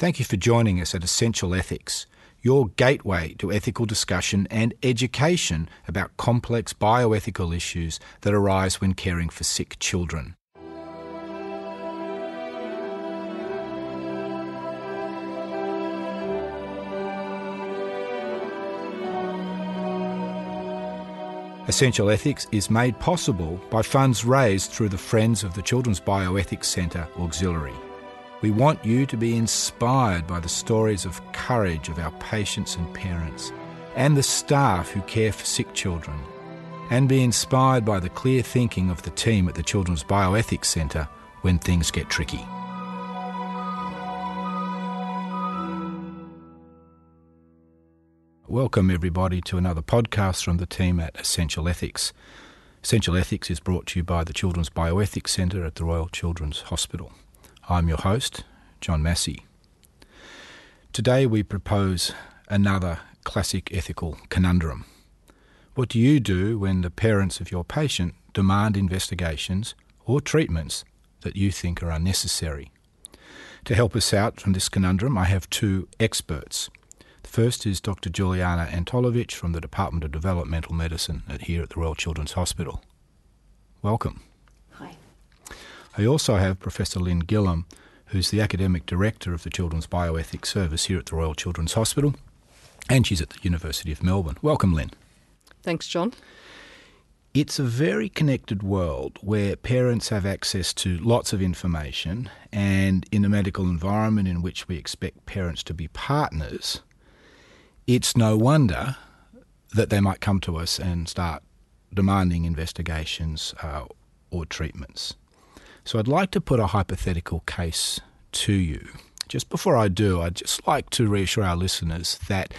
Thank you for joining us at Essential Ethics, your gateway to ethical discussion and education about complex bioethical issues that arise when caring for sick children. Essential Ethics is made possible by funds raised through the Friends of the Children's Bioethics Centre Auxiliary. We want you to be inspired by the stories of courage of our patients and parents, and the staff who care for sick children, and be inspired by the clear thinking of the team at the Children's Bioethics Centre when things get tricky. Welcome, everybody, to another podcast from the team at Essential Ethics. Essential Ethics is brought to you by the Children's Bioethics Centre at the Royal Children's Hospital. I'm your host, John Massie. Today we propose another classic ethical conundrum. What do you do when the parents of your patient demand investigations or treatments that you think are unnecessary? To help us out from this conundrum, I have two experts. The first is Dr. Juliana Antolovich from the Department of Developmental Medicine at here at the Royal Children's Hospital. Welcome. I also have Professor Lynn Gillam, who's the Academic Director of the Children's Bioethics Service here at the Royal Children's Hospital, and she's at the University of Melbourne. Welcome, Lynn. Thanks, John. It's a very connected world where parents have access to lots of information, and in a medical environment in which we expect parents to be partners, it's no wonder that they might come to us and start demanding investigations uh, or treatments. So I'd like to put a hypothetical case to you. Just before I do, I'd just like to reassure our listeners that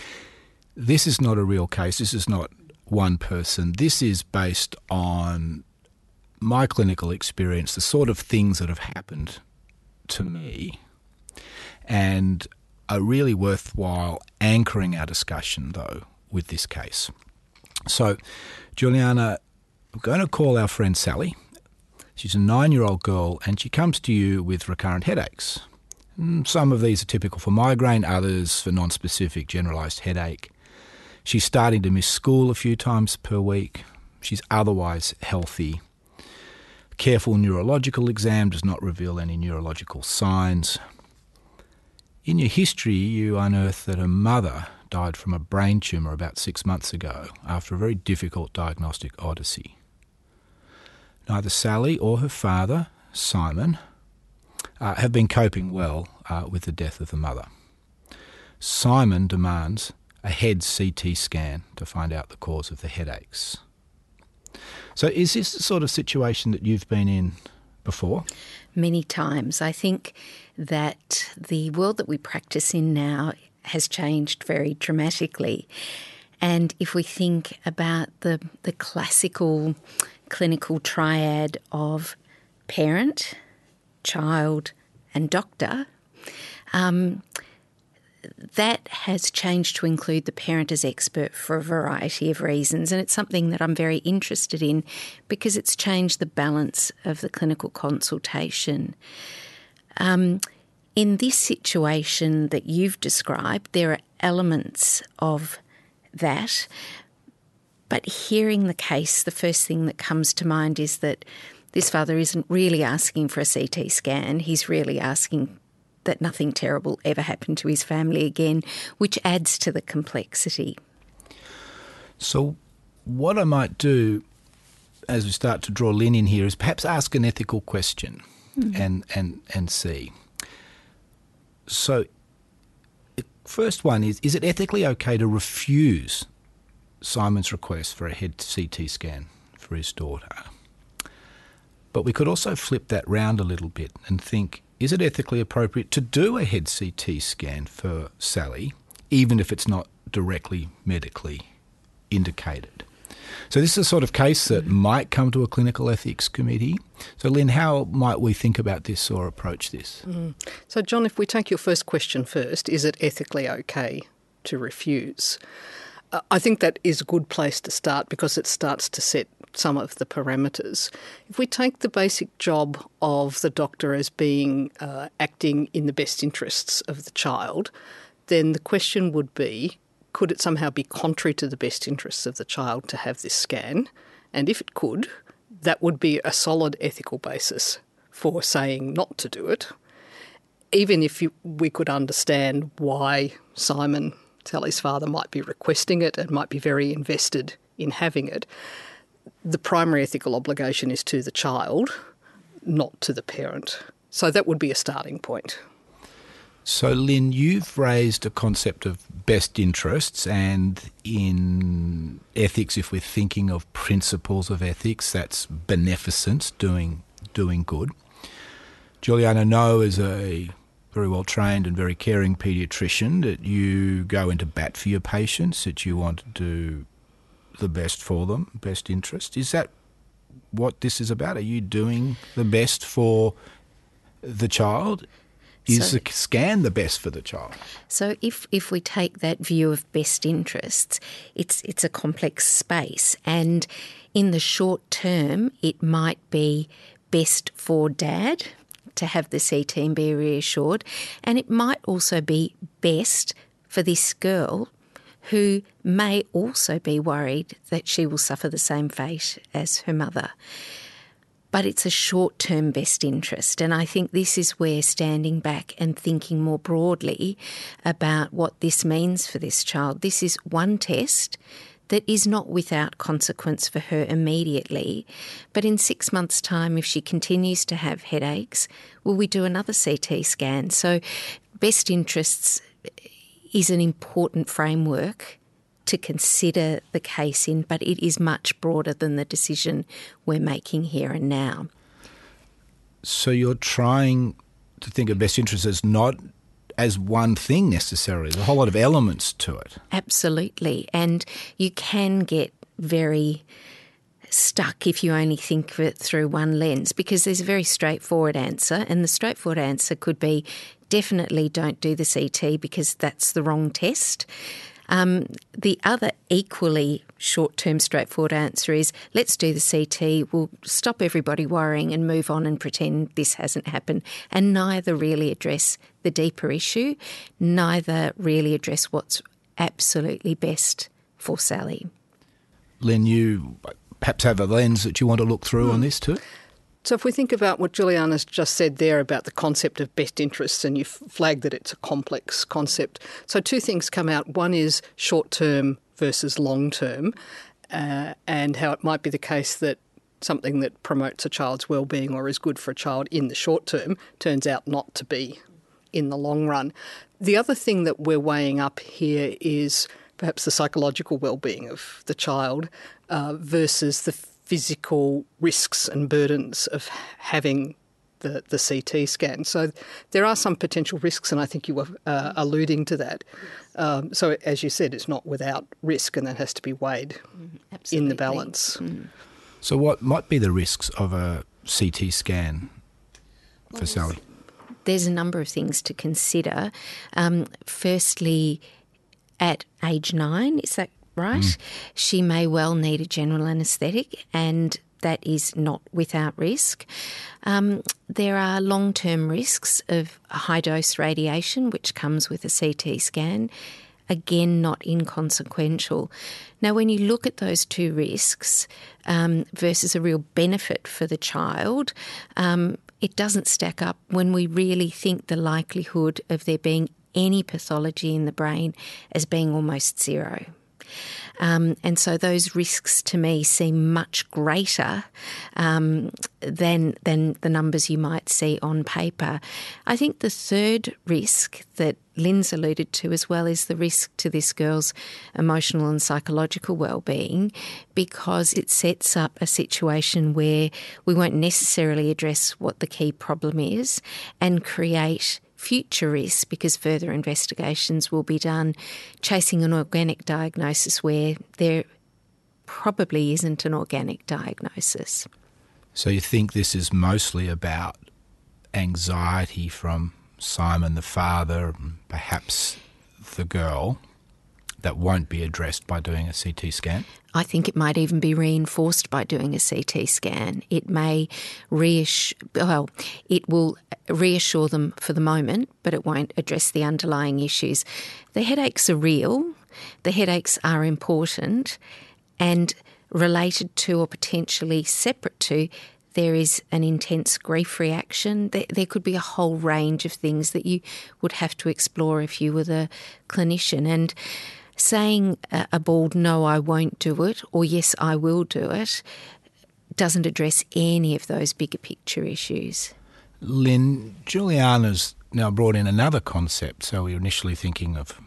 this is not a real case. This is not one person. This is based on my clinical experience, the sort of things that have happened to me, and are really worthwhile anchoring our discussion, though, with this case. So, Juliana, I'm going to call our friend Sally. She's a nine year old girl and she comes to you with recurrent headaches. Mm, Some of these are typical for migraine, others for non specific generalised headache. She's starting to miss school a few times per week. She's otherwise healthy. Careful neurological exam does not reveal any neurological signs. In your history, you unearth that her mother died from a brain tumour about six months ago after a very difficult diagnostic odyssey. Neither Sally or her father, Simon, uh, have been coping well uh, with the death of the mother. Simon demands a head CT scan to find out the cause of the headaches. So, is this the sort of situation that you've been in before? many times. I think that the world that we practice in now has changed very dramatically. And if we think about the, the classical clinical triad of parent, child, and doctor, um, that has changed to include the parent as expert for a variety of reasons. And it's something that I'm very interested in because it's changed the balance of the clinical consultation. Um, in this situation that you've described, there are elements of that. But hearing the case, the first thing that comes to mind is that this father isn't really asking for a CT scan. He's really asking that nothing terrible ever happened to his family again, which adds to the complexity. So, what I might do as we start to draw Lynn in here is perhaps ask an ethical question hmm. and, and, and see. So, the first one is Is it ethically okay to refuse Simon's request for a head CT scan for his daughter? But we could also flip that round a little bit and think is it ethically appropriate to do a head CT scan for Sally, even if it's not directly medically indicated? So, this is a sort of case that might come to a clinical ethics committee. So, Lynn, how might we think about this or approach this? Mm. So, John, if we take your first question first, is it ethically okay to refuse? I think that is a good place to start because it starts to set some of the parameters. If we take the basic job of the doctor as being uh, acting in the best interests of the child, then the question would be could it somehow be contrary to the best interests of the child to have this scan? And if it could, that would be a solid ethical basis for saying not to do it. Even if you, we could understand why Simon, Sally's father, might be requesting it and might be very invested in having it, the primary ethical obligation is to the child, not to the parent. So that would be a starting point. So, Lynn, you've raised a concept of best interests, and in ethics, if we're thinking of principles of ethics, that's beneficence, doing doing good. Juliana know is a very well trained and very caring paediatrician that you go into bat for your patients, that you want to do the best for them, best interest. Is that what this is about? Are you doing the best for the child? Is so, the scan the best for the child? So if if we take that view of best interests, it's it's a complex space and in the short term it might be best for dad to have the C team be reassured and it might also be best for this girl who may also be worried that she will suffer the same fate as her mother but it's a short term best interest. And I think this is where standing back and thinking more broadly about what this means for this child. This is one test that is not without consequence for her immediately. But in six months' time, if she continues to have headaches, will we do another CT scan? So, best interests is an important framework to consider the case in, but it is much broader than the decision we're making here and now. So you're trying to think of best interests as not as one thing necessarily. There's a whole lot of elements to it. Absolutely. And you can get very stuck if you only think of it through one lens because there's a very straightforward answer. And the straightforward answer could be definitely don't do the CT because that's the wrong test. Um, the other equally short term, straightforward answer is let's do the CT, we'll stop everybody worrying and move on and pretend this hasn't happened. And neither really address the deeper issue, neither really address what's absolutely best for Sally. Lynn, you perhaps have a lens that you want to look through mm. on this too? So, if we think about what Juliana's just said there about the concept of best interests, and you flagged that it's a complex concept. So, two things come out. One is short term versus long term, uh, and how it might be the case that something that promotes a child's well-being or is good for a child in the short term turns out not to be in the long run. The other thing that we're weighing up here is perhaps the psychological well-being of the child uh, versus the physical risks and burdens of having the, the CT scan. So there are some potential risks, and I think you were uh, alluding to that. Um, so, as you said, it's not without risk, and that has to be weighed mm, in the balance. Mm. So, what might be the risks of a CT scan for well, Sally? There's a number of things to consider. Um, firstly, at age nine, is that right? Mm. She may well need a general anaesthetic, and that is not without risk. Um, there are long term risks of high dose radiation, which comes with a CT scan. Again, not inconsequential. Now, when you look at those two risks um, versus a real benefit for the child, um, it doesn't stack up when we really think the likelihood of there being any pathology in the brain as being almost zero. Um, and so those risks to me seem much greater um, than, than the numbers you might see on paper. I think the third risk that Lynn's alluded to as well is the risk to this girl's emotional and psychological well-being because it sets up a situation where we won't necessarily address what the key problem is and create future because further investigations will be done chasing an organic diagnosis where there probably isn't an organic diagnosis. So you think this is mostly about anxiety from Simon the father, perhaps the girl, that won't be addressed by doing a CT scan? I think it might even be reinforced by doing a CT scan. It may reassure, well, it will reassure them for the moment, but it won't address the underlying issues. The headaches are real, the headaches are important, and related to or potentially separate to there is an intense grief reaction. There, there, could be a whole range of things that you would have to explore if you were the clinician. And saying a, bald no, I won't do it, or yes, I will do it, doesn't address any of those bigger picture issues. Lynn, Juliana's now brought in another concept. So we were initially thinking of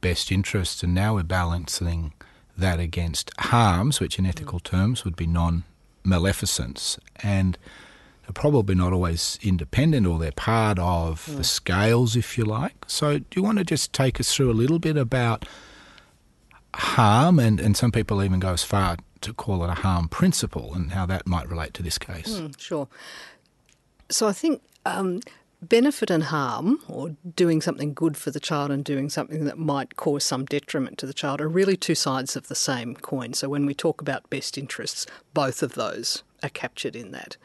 best interests, and now we're balancing that against harms, which in ethical terms would be non maleficence. And they're probably not always independent or they're part of the mm. scales, if you like. So, do you want to just take us through a little bit about harm, and, and some people even go as far to call it a harm principle, and how that might relate to this case? Mm, sure. So, I think um, benefit and harm, or doing something good for the child and doing something that might cause some detriment to the child, are really two sides of the same coin. So when we talk about best interests, both of those are captured in that.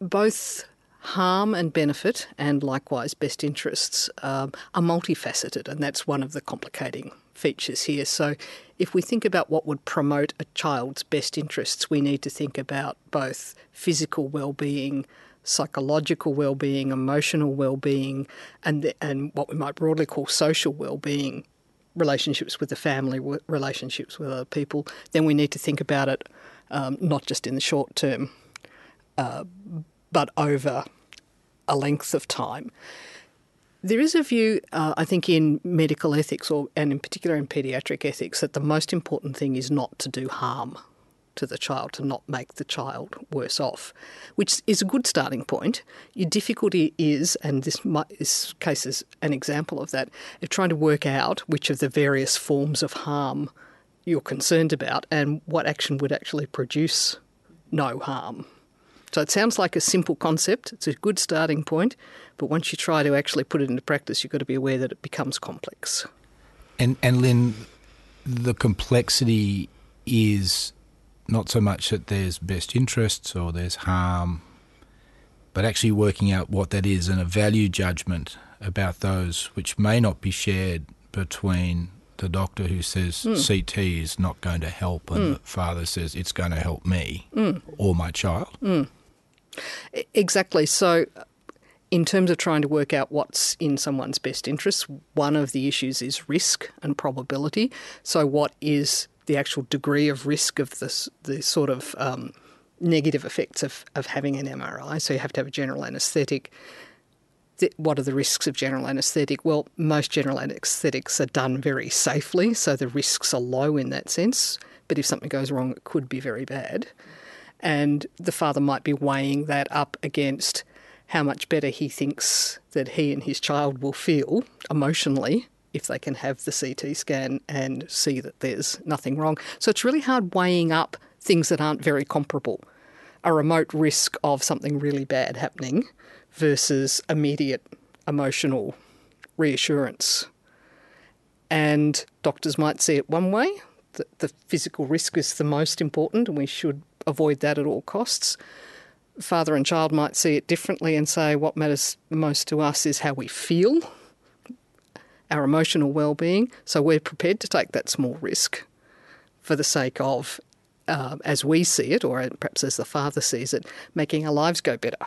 Both harm and benefit, and likewise best interests, um, are multifaceted, and that's one of the complicating features here. So, if we think about what would promote a child's best interests, we need to think about both physical well-being, psychological well-being, emotional well-being, and the, and what we might broadly call social well-being, relationships with the family, relationships with other people, then we need to think about it um, not just in the short term, uh, but over a length of time. There is a view, uh, I think, in medical ethics, or and in particular in paediatric ethics, that the most important thing is not to do harm to the child to not make the child worse off, which is a good starting point. Your difficulty is, and this, might, this case is an example of that, of trying to work out which of the various forms of harm you're concerned about and what action would actually produce no harm. So it sounds like a simple concept, it's a good starting point, but once you try to actually put it into practice, you've got to be aware that it becomes complex. And, and Lynn, the complexity is not so much that there's best interests or there's harm, but actually working out what that is and a value judgment about those which may not be shared between the doctor who says mm. CT is not going to help and mm. the father says it's going to help me mm. or my child. Hmm. Exactly. So, in terms of trying to work out what's in someone's best interests, one of the issues is risk and probability. So, what is the actual degree of risk of this, the sort of um, negative effects of, of having an MRI. So you have to have a general anaesthetic. What are the risks of general anaesthetic? Well, most general anaesthetics are done very safely, so the risks are low in that sense. But if something goes wrong, it could be very bad. And the father might be weighing that up against how much better he thinks that he and his child will feel emotionally if they can have the CT scan and see that there's nothing wrong. So it's really hard weighing up things that aren't very comparable. A remote risk of something really bad happening versus immediate emotional reassurance. And doctors might see it one way, that the physical risk is the most important and we should avoid that at all costs. Father and child might see it differently and say what matters most to us is how we feel our emotional well-being. So we're prepared to take that small risk for the sake of, uh, as we see it, or perhaps as the father sees it, making our lives go better.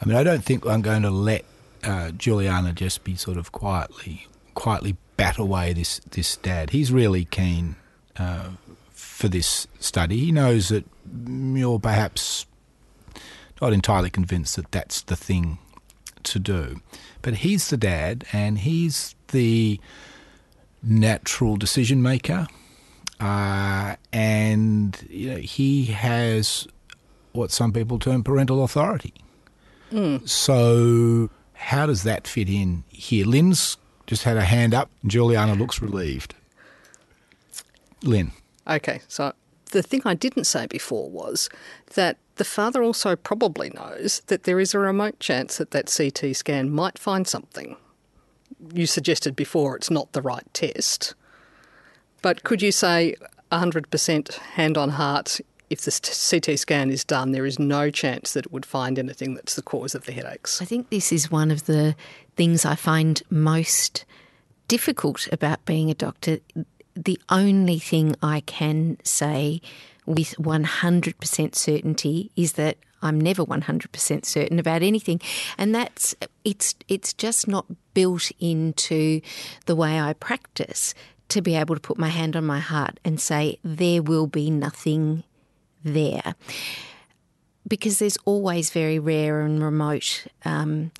I mean, I don't think I'm going to let uh, Juliana just be sort of quietly, quietly bat away this this dad. He's really keen uh, for this study. He knows that you're perhaps not entirely convinced that that's the thing to do. But he's the dad, and he's the natural decision maker, uh, and you know, he has what some people term parental authority. Mm. So, how does that fit in here? Lynn's just had a hand up. Juliana looks relieved. Lynn. Okay, so the thing I didn't say before was that the father also probably knows that there is a remote chance that that CT scan might find something you suggested before it's not the right test. But could you say 100% hand on heart, if the CT scan is done, there is no chance that it would find anything that's the cause of the headaches? I think this is one of the things I find most difficult about being a doctor. The only thing I can say with 100% certainty is that I'm never 100% certain about anything and that's it's it's just not built into the way I practice to be able to put my hand on my heart and say there will be nothing there because there's always very rare and remote um,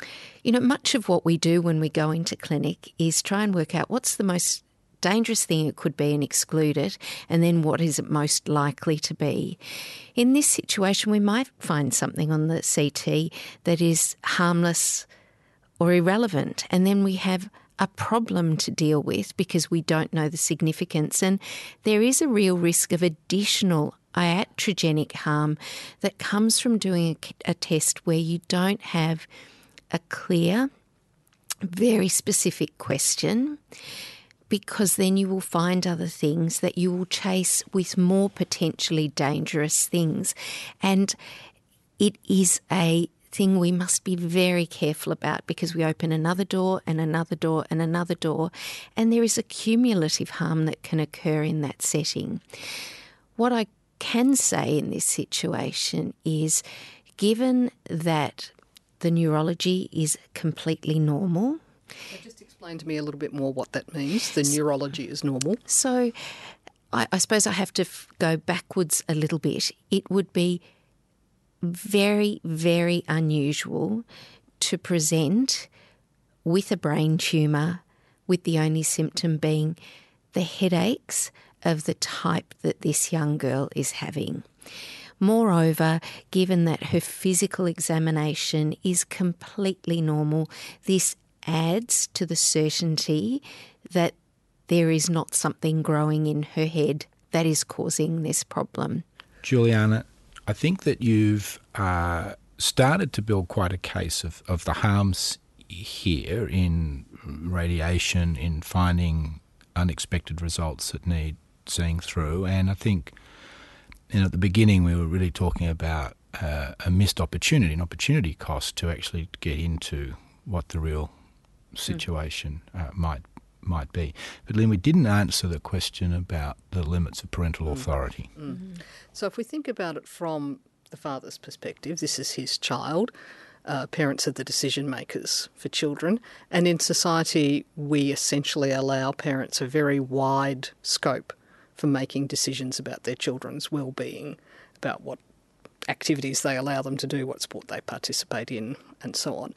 you know much of what we do when we go into clinic is try and work out what's the most dangerous thing it could be and exclude it, and then what is it most likely to be. In this situation, we might find something on the CT that is harmless or irrelevant, and then we have a problem to deal with because we don't know the significance, and there is a real risk of additional iatrogenic harm that comes from doing a, a test where you don't have a clear, very specific question because then you will find other things that you will chase with more potentially dangerous things. And it is a thing we must be very careful about because we open another door and another door and another door, and there is a cumulative harm that can occur in that setting. What I can say in this situation is given that the neurology is completely normal. Just explain to me a little bit more what that means. The neurology is normal. So, I, I suppose I have to f- go backwards a little bit. It would be very, very unusual to present with a brain tumour, with the only symptom being the headaches of the type that this young girl is having. Moreover, given that her physical examination is completely normal, this adds to the certainty that there is not something growing in her head that is causing this problem. Juliana, I think that you've uh, started to build quite a case of, of the harms here in radiation, in finding unexpected results that need seeing through. And I think you know, at the beginning we were really talking about uh, a missed opportunity, an opportunity cost to actually get into what the real situation uh, might might be. But Lynn, we didn't answer the question about the limits of parental authority. Mm-hmm. So if we think about it from the father's perspective, this is his child. Uh, parents are the decision makers for children, and in society, we essentially allow parents a very wide scope for making decisions about their children's well-being, about what activities they allow them to do, what sport they participate in, and so on.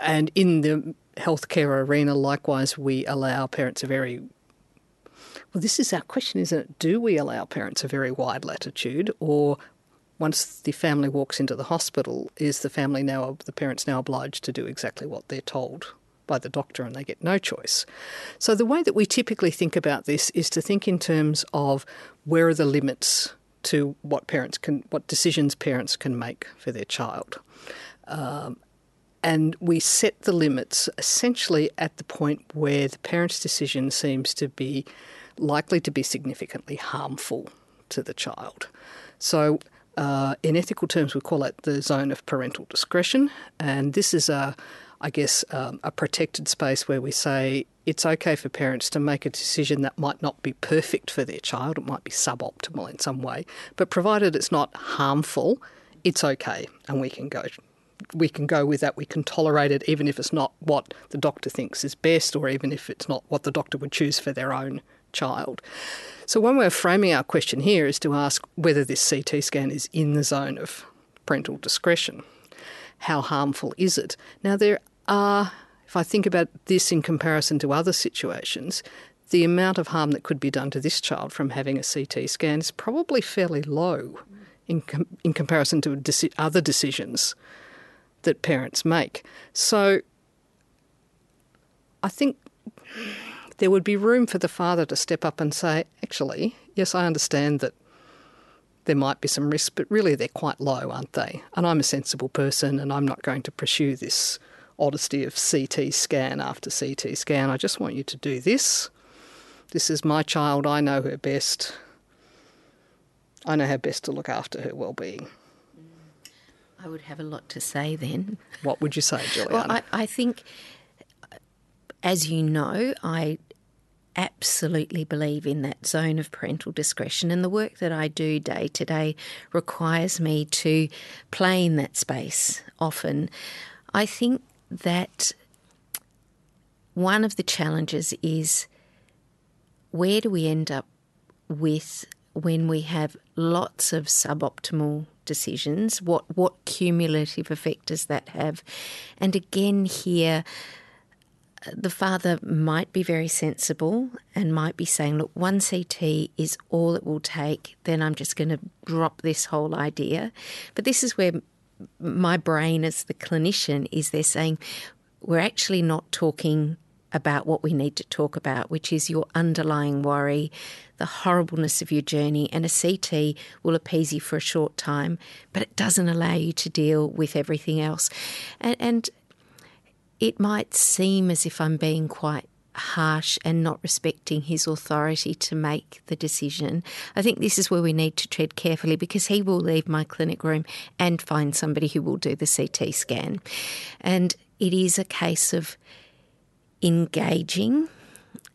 And in the healthcare arena, likewise, we allow parents a very well, this is our question, isn't it? Do we allow parents a very wide latitude, or once the family walks into the hospital, is the family now the parents now obliged to do exactly what they're told by the doctor and they get no choice? So the way that we typically think about this is to think in terms of where are the limits to what parents can, what decisions parents can make for their child. Um, and we set the limits essentially at the point where the parent's decision seems to be likely to be significantly harmful to the child. So, uh, in ethical terms, we call it the zone of parental discretion, and this is a, I guess, um, a protected space where we say it's okay for parents to make a decision that might not be perfect for their child, it might be suboptimal in some way, but provided it's not harmful, it's okay, and we can go we can go with that. We can tolerate it, even if it's not what the doctor thinks is best, or even if it's not what the doctor would choose for their own child. So, one way of framing our question here is to ask whether this CT scan is in the zone of parental discretion. How harmful is it? Now, there are, if I think about this in comparison to other situations, the amount of harm that could be done to this child from having a CT scan is probably fairly low in, com- in comparison to deci- other decisions that parents make. So I think there would be room for the father to step up and say, actually, yes, I understand that there might be some risk, but really they're quite low, aren't they? And I'm a sensible person and I'm not going to pursue this odyssey of CT scan after CT scan. I just want you to do this. This is my child. I know her best. I know how best to look after her well-being. I would have a lot to say then. What would you say, Juliana? Well, I, I think, as you know, I absolutely believe in that zone of parental discretion, and the work that I do day to day requires me to play in that space often. I think that one of the challenges is where do we end up with when we have lots of suboptimal decisions? What what cumulative effect does that have? And again, here the father might be very sensible and might be saying, look, one CT is all it will take, then I'm just going to drop this whole idea. But this is where my brain, as the clinician, is there saying, we're actually not talking about what we need to talk about, which is your underlying worry, the horribleness of your journey, and a CT will appease you for a short time, but it doesn't allow you to deal with everything else. And, and it might seem as if I'm being quite harsh and not respecting his authority to make the decision. I think this is where we need to tread carefully because he will leave my clinic room and find somebody who will do the CT scan. And it is a case of engaging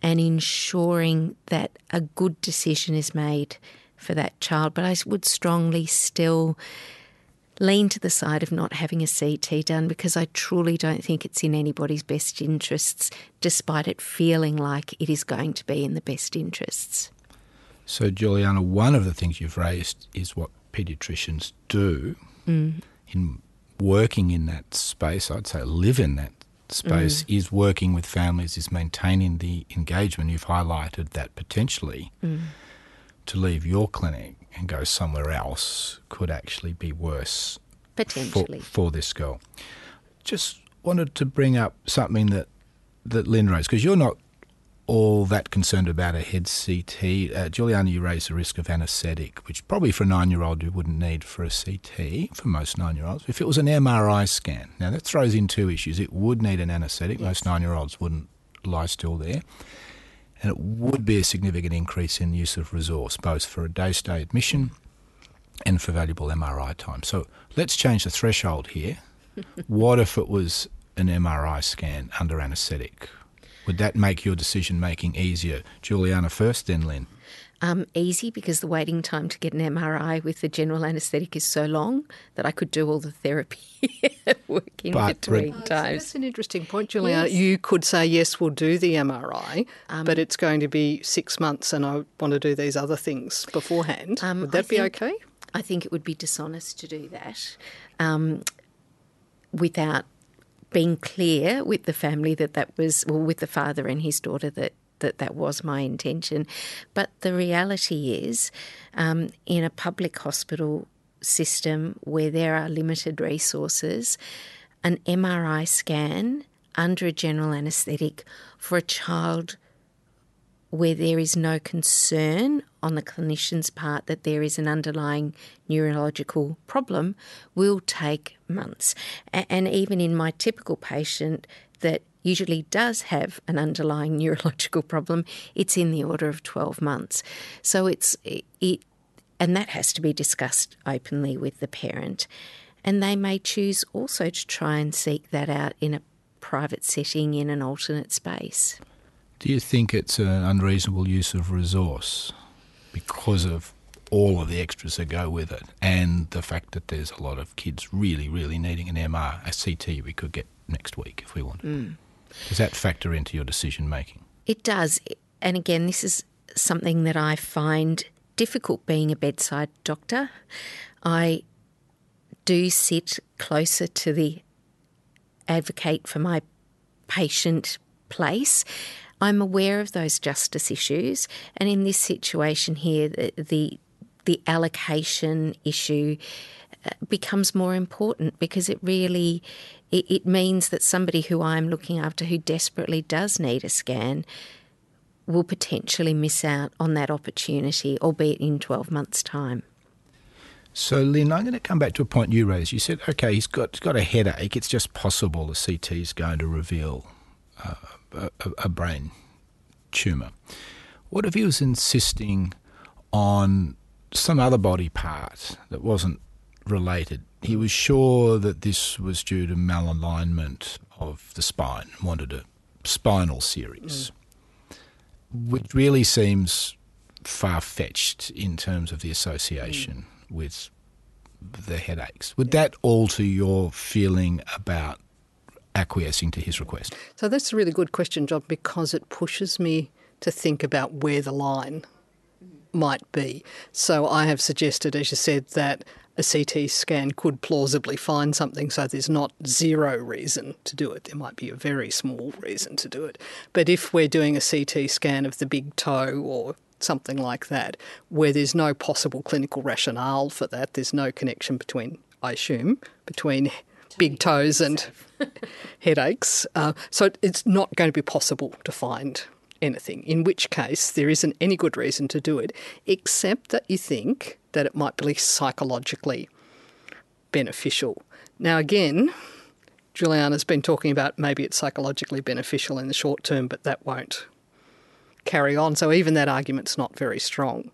and ensuring that a good decision is made for that child. But I would strongly still lean to the side of not having a CT done because I truly don't think it's in anybody's best interests, despite it feeling like it is going to be in the best interests. So, Juliana, one of the things you've raised is what paediatricians do mm. in working in that space. I'd say live in that space mm. is working with families, is maintaining the engagement. You've highlighted that potentially mm. to leave your clinic and go somewhere else could actually be worse potentially for, for this girl. Just wanted to bring up something that that Lynn raised because you're not all that concerned about a head CT. Uh, Juliana, you raised the risk of anaesthetic, which probably for a nine-year-old you wouldn't need for a CT for most nine-year-olds. If it was an MRI scan, now that throws in two issues. It would need an anaesthetic. Yes. Most nine-year-olds wouldn't lie still there and it would be a significant increase in use of resource, both for a day stay admission and for valuable MRI time. So let's change the threshold here. what if it was an MRI scan under anaesthetic? Would that make your decision making easier? Juliana first, then Lynn um, easy because the waiting time to get an MRI with the general anaesthetic is so long that I could do all the therapy working but, between times. That's an interesting point, Julia. Yes. You could say, yes, we'll do the MRI, um, but it's going to be six months and I want to do these other things beforehand. Um, would that I be think, okay? I think it would be dishonest to do that um, without being clear with the family that that was, well, with the father and his daughter that that that was my intention. But the reality is, um, in a public hospital system where there are limited resources, an MRI scan under a general anaesthetic for a child where there is no concern on the clinician's part that there is an underlying neurological problem will take months. And even in my typical patient that usually does have an underlying neurological problem, it's in the order of 12 months. So it's it and that has to be discussed openly with the parent. And they may choose also to try and seek that out in a private setting in an alternate space. Do you think it's an unreasonable use of resource because of all of the extras that go with it and the fact that there's a lot of kids really, really needing an MR, a CT we could get next week if we wanted? Mm. Does that factor into your decision making? It does. And again, this is something that I find difficult being a bedside doctor. I do sit closer to the advocate for my patient place. I'm aware of those justice issues, and in this situation here, the the, the allocation issue becomes more important because it really it, it means that somebody who I'm looking after who desperately does need a scan will potentially miss out on that opportunity, albeit in 12 months' time. So, Lynn, I'm going to come back to a point you raised. You said, okay, he's got, he's got a headache. It's just possible the CT is going to reveal uh, a, a brain tumour. What if he was insisting on some other body part that wasn't related? He was sure that this was due to malalignment of the spine, wanted a spinal series, mm. which really seems far fetched in terms of the association mm. with the headaches. Would yeah. that alter your feeling about acquiescing to his request? So that's a really good question, John, because it pushes me to think about where the line might be. So I have suggested, as you said, that a CT scan could plausibly find something, so there's not zero reason to do it. There might be a very small reason to do it. But if we're doing a CT scan of the big toe or something like that, where there's no possible clinical rationale for that, there's no connection between, I assume, between big toes and headaches. Uh, so it's not going to be possible to find anything, in which case there isn't any good reason to do it, except that you think that it might be psychologically beneficial. Now, again, Juliana's been talking about maybe it's psychologically beneficial in the short term, but that won't carry on. So even that argument's not very strong.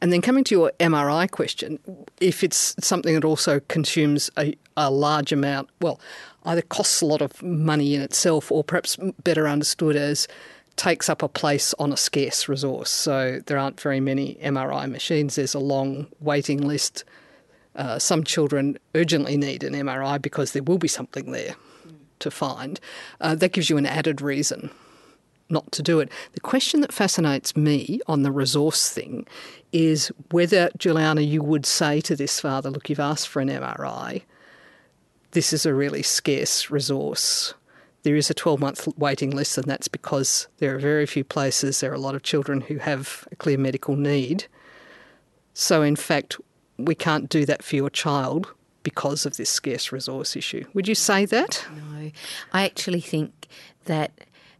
And then coming to your MRI question, if it's something that also consumes a, a large amount, well, either costs a lot of money in itself or perhaps better understood as takes up a place on a scarce resource. So there aren't very many MRI machines. There's a long waiting list. Uh, some children urgently need an MRI because there will be something there to find. Uh, that gives you an added reason not to do it. The question that fascinates me on the resource thing is whether, Juliana, you would say to this father, look, you've asked for an MRI. This is a really scarce resource there is a 12 month waiting list, and that's because there are very few places, there are a lot of children who have a clear medical need. So, in fact, we can't do that for your child because of this scarce resource issue. Would you say that? No. I actually think that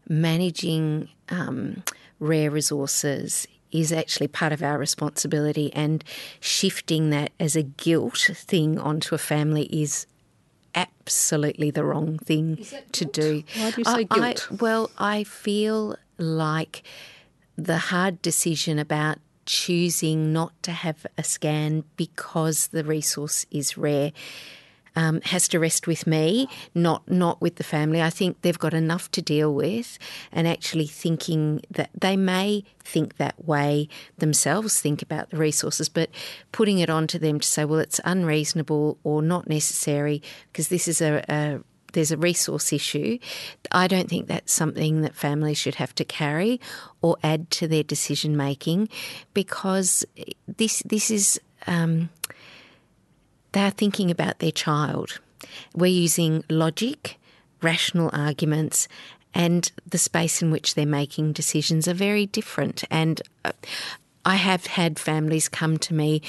managing um, rare resources is actually part of our responsibility, and shifting that as a guilt thing onto a family is absolutely the wrong thing to do. Why do you say guilt? I, well, I feel like the hard decision about choosing not to have a scan because the resource is rare um, has to rest with me, not not with the family. I think they've got enough to deal with, and actually thinking that they may think that way themselves, think about the resources, but putting it on to them to say, well, it's unreasonable or not necessary because this is a, a there's a resource issue. I don't think that's something that families should have to carry or add to their decision making because this this is um, they're thinking about their child. We're using logic, rational arguments, and the space in which they're making decisions are very different. And uh, I have had families come to me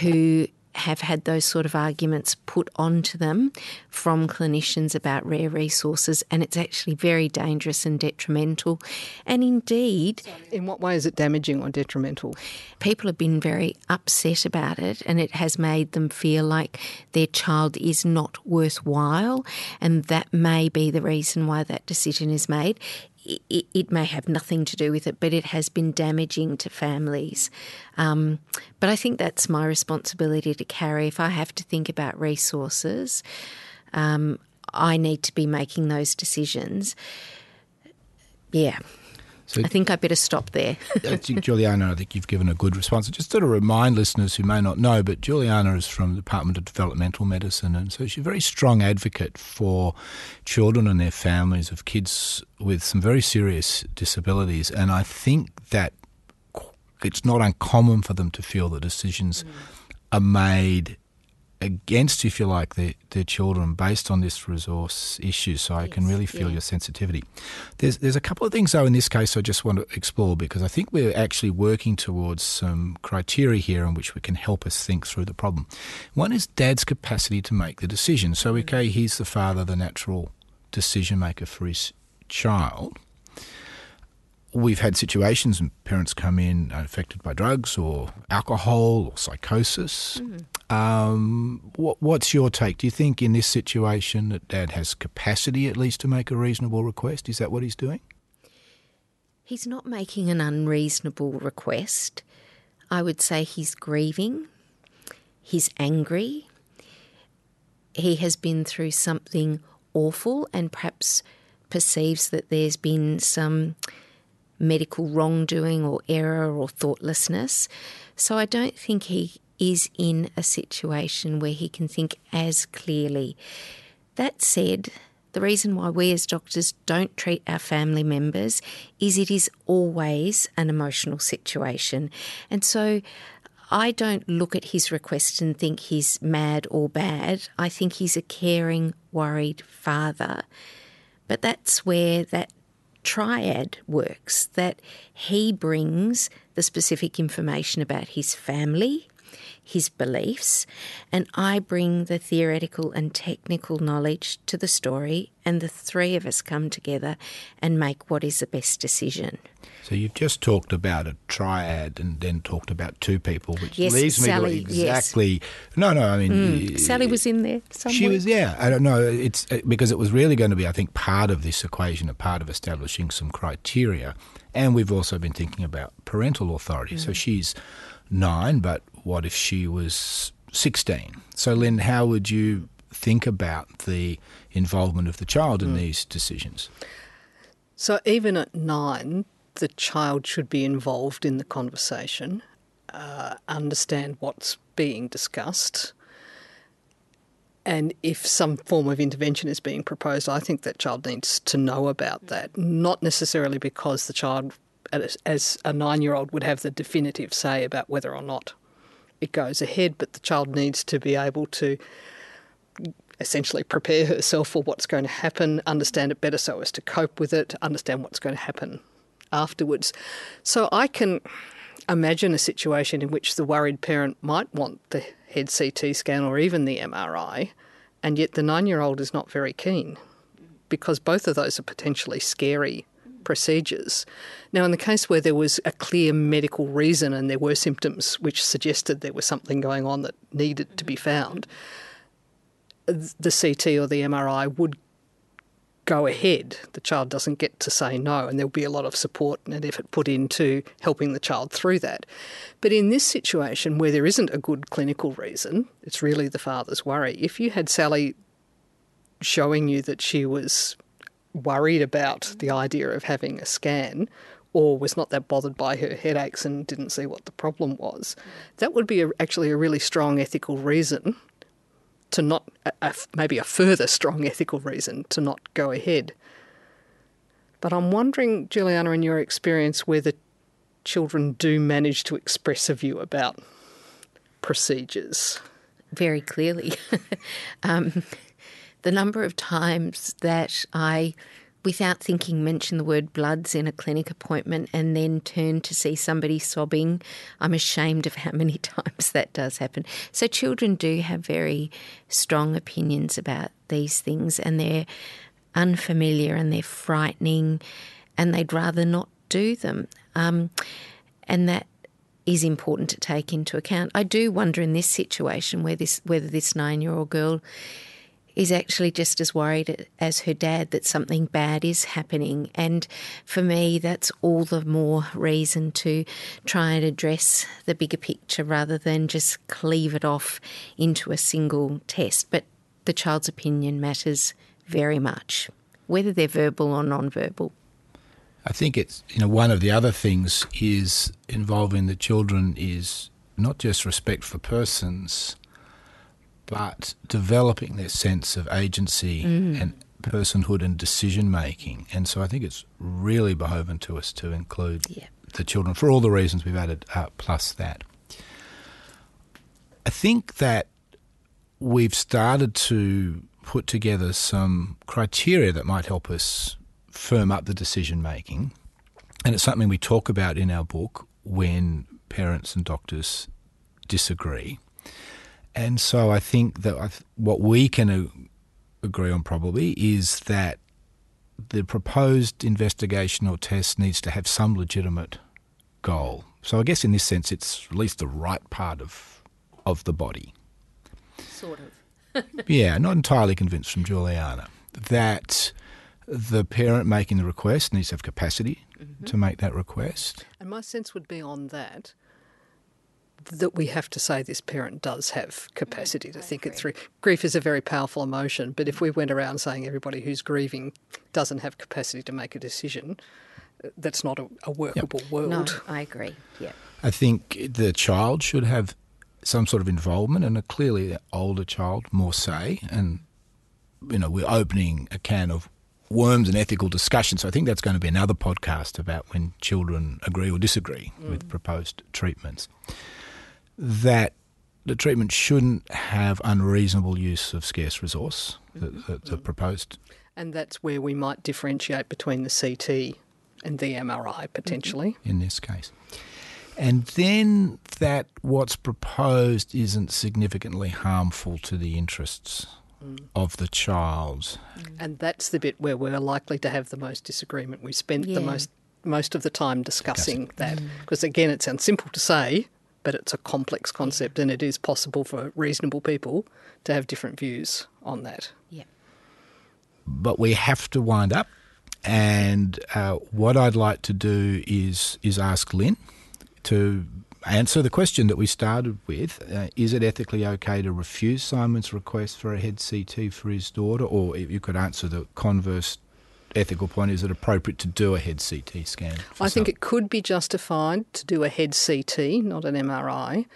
who have had those sort of arguments put onto them from clinicians about rare resources, and it's actually very dangerous and detrimental. And indeed, in what way is it damaging or detrimental? People have been very upset about it, and it has made them feel like their child is not worthwhile, and that may be the reason why that decision is made it, it, may have nothing to do with it, but it has been damaging to families. Um, but I think that's my responsibility to carry. If I have to think about resources, um, I need to be making those decisions. Yeah. So, I think I better stop there. Juliana, I think you've given a good response. Just to remind listeners who may not know, but Juliana is from the Department of Developmental Medicine, and so she's a very strong advocate for children and their families of kids with some very serious disabilities. And I think that it's not uncommon for them to feel that decisions mm. are made against, if you like, their, their children based on this resource issue. So I can really feel yeah. your sensitivity. There's there's a couple of things though in this case I just want to explore because I think we're actually working towards some criteria here in which we can help us think through the problem. One is dad's capacity to make the decision. So mm. okay, he's the father, the natural decision maker for his child. We've had situations and parents come in affected by drugs or alcohol or psychosis. Mm Um, what, what's your take? Do you think in this situation that Dad has capacity at least to make a reasonable request? Is that what he's doing? He's not making an unreasonable request. I would say he's grieving, he's angry, he has been through something awful and perhaps perceives that there's been some medical wrongdoing or error or thoughtlessness. So I don't think he is in a situation where he can think as clearly. That said, the reason why we as doctors don't treat our family members is it is always an emotional situation. And so I don't look at his request and think he's mad or bad. I think he's a caring, worried father. But that's where that triad works that he brings the specific information about his family, his beliefs, and I bring the theoretical and technical knowledge to the story, and the three of us come together and make what is the best decision. So you've just talked about a triad and then talked about two people, which yes, leaves Sally, me exactly. Yes. No, no, I mean mm. Sally was in there. Somewhere. She was, yeah. I don't know. It's uh, because it was really going to be, I think, part of this equation, a part of establishing some criteria, and we've also been thinking about parental authority. Mm. So she's nine, but what if she was sixteen? So Lynn, how would you think about the involvement of the child in mm. these decisions? So even at nine, the child should be involved in the conversation, uh, understand what's being discussed, and if some form of intervention is being proposed, I think that child needs to know about that, not necessarily because the child, as a nine year old, would have the definitive say about whether or not it goes ahead, but the child needs to be able to essentially prepare herself for what's going to happen, understand it better so as to cope with it, understand what's going to happen afterwards. So I can imagine a situation in which the worried parent might want the head CT scan or even the MRI, and yet the nine year old is not very keen because both of those are potentially scary procedures. Now, in the case where there was a clear medical reason and there were symptoms which suggested there was something going on that needed to be mm-hmm. found, the CT or the MRI would go ahead. The child doesn't get to say no, and there'll be a lot of support and effort put into helping the child through that. But in this situation where there isn't a good clinical reason, it's really the father's worry. If you had Sally showing you that she was worried about the idea of having a scan, or was not that bothered by her headaches and didn't see what the problem was, that would be a, actually a really strong ethical reason to not, a, a, maybe a further strong ethical reason to not go ahead. But I'm wondering, Juliana, in your experience, whether children do manage to express a view about procedures. Very clearly. um, the number of times that I without thinking, mention the word bloods in a clinic appointment and then turn to see somebody sobbing. I'm ashamed of how many times that does happen. So, children do have very strong opinions about these things and they're unfamiliar and they're frightening and they'd rather not do them. Um, and that is important to take into account. I do wonder in this situation where this whether this nine year old girl is actually just as worried as her dad that something bad is happening. And for me, that's all the more reason to try and address the bigger picture rather than just cleave it off into a single test. But the child's opinion matters very much, whether they're verbal or non-verbal. I think it's you know one of the other things is involving the children is not just respect for persons, but developing their sense of agency mm. and personhood and decision making. And so I think it's really behoven to us to include yeah. the children for all the reasons we've added, uh, plus that. I think that we've started to put together some criteria that might help us firm up the decision making. And it's something we talk about in our book when parents and doctors disagree. And so I think that what we can agree on probably is that the proposed investigation or test needs to have some legitimate goal. So I guess in this sense, it's at least the right part of of the body. Sort of. yeah, not entirely convinced from Juliana that the parent making the request needs to have capacity mm-hmm. to make that request. And my sense would be on that that we have to say this parent does have capacity to think it through. Grief is a very powerful emotion, but if we went around saying everybody who's grieving doesn't have capacity to make a decision, that's not a, a workable yep. world. No, I agree. Yeah. I think the child should have some sort of involvement, and a clearly older child more say. And you know, we're opening a can of worms and ethical discussion. So I think that's going to be another podcast about when children agree or disagree mm. with proposed treatments. That the treatment shouldn't have unreasonable use of scarce resource, the, the, the mm. proposed. And that's where we might differentiate between the CT and the MRI potentially. Mm-hmm. In this case. And then that what's proposed isn't significantly harmful to the interests mm. of the child. Mm. And that's the bit where we're likely to have the most disagreement. We spent yeah. the most most of the time discussing that because mm. again it sounds simple to say but it's a complex concept and it is possible for reasonable people to have different views on that. Yeah. But we have to wind up and uh, what I'd like to do is is ask Lynn to answer the question that we started with. Uh, is it ethically okay to refuse Simon's request for a head CT for his daughter? Or you could answer the converse ethical point, is it appropriate to do a head CT scan? I think it could be justified to do a head CT, not an MRI,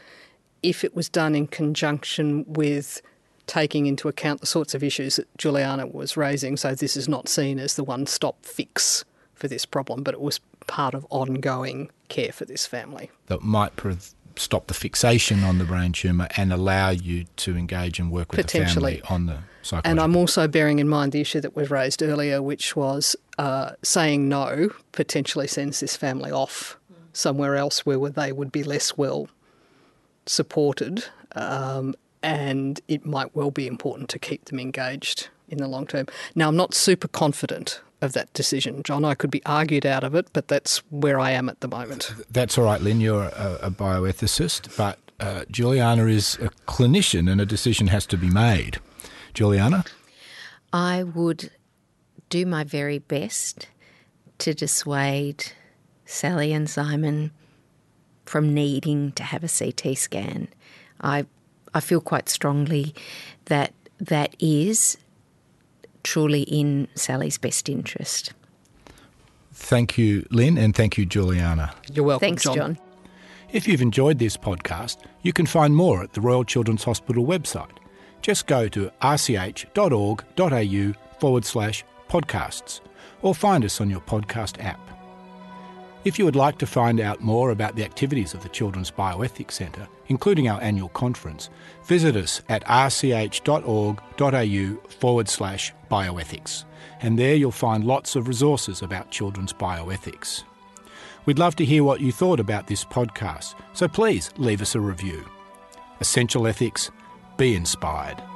if it was done in conjunction with taking into account the sorts of issues that Juliana was raising. So this is not seen as the one stop fix for this problem, but it was part of ongoing care for this family. That might stop the fixation on the brain tumour and allow you to engage and work with the family on the. And I'm also bearing in mind the issue that was raised earlier, which was uh, saying no potentially sends this family off somewhere else where they would be less well supported um, and it might well be important to keep them engaged in the long term. Now, I'm not super confident of that decision, John. I could be argued out of it, but that's where I am at the moment. That's all right, Lynn. You're a, a bioethicist, but uh, Juliana is a clinician and a decision has to be made. Juliana? I would do my very best to dissuade Sally and Simon from needing to have a CT scan. I I feel quite strongly that that is truly in Sally's best interest. Thank you, Lynn, and thank you, Juliana. You're welcome, Thanks, John. John. If you've enjoyed this podcast, you can find more at the Royal Children's Hospital website. Just go to rch.org.au forward slash podcasts or find us on your podcast app. If you would like to find out more about the activities of the Children's Bioethics Centre, including our annual conference, visit us at rch.org.au forward slash bioethics, and there you'll find lots of resources about children's bioethics. We'd love to hear what you thought about this podcast, so please leave us a review. Essential Ethics, be inspired.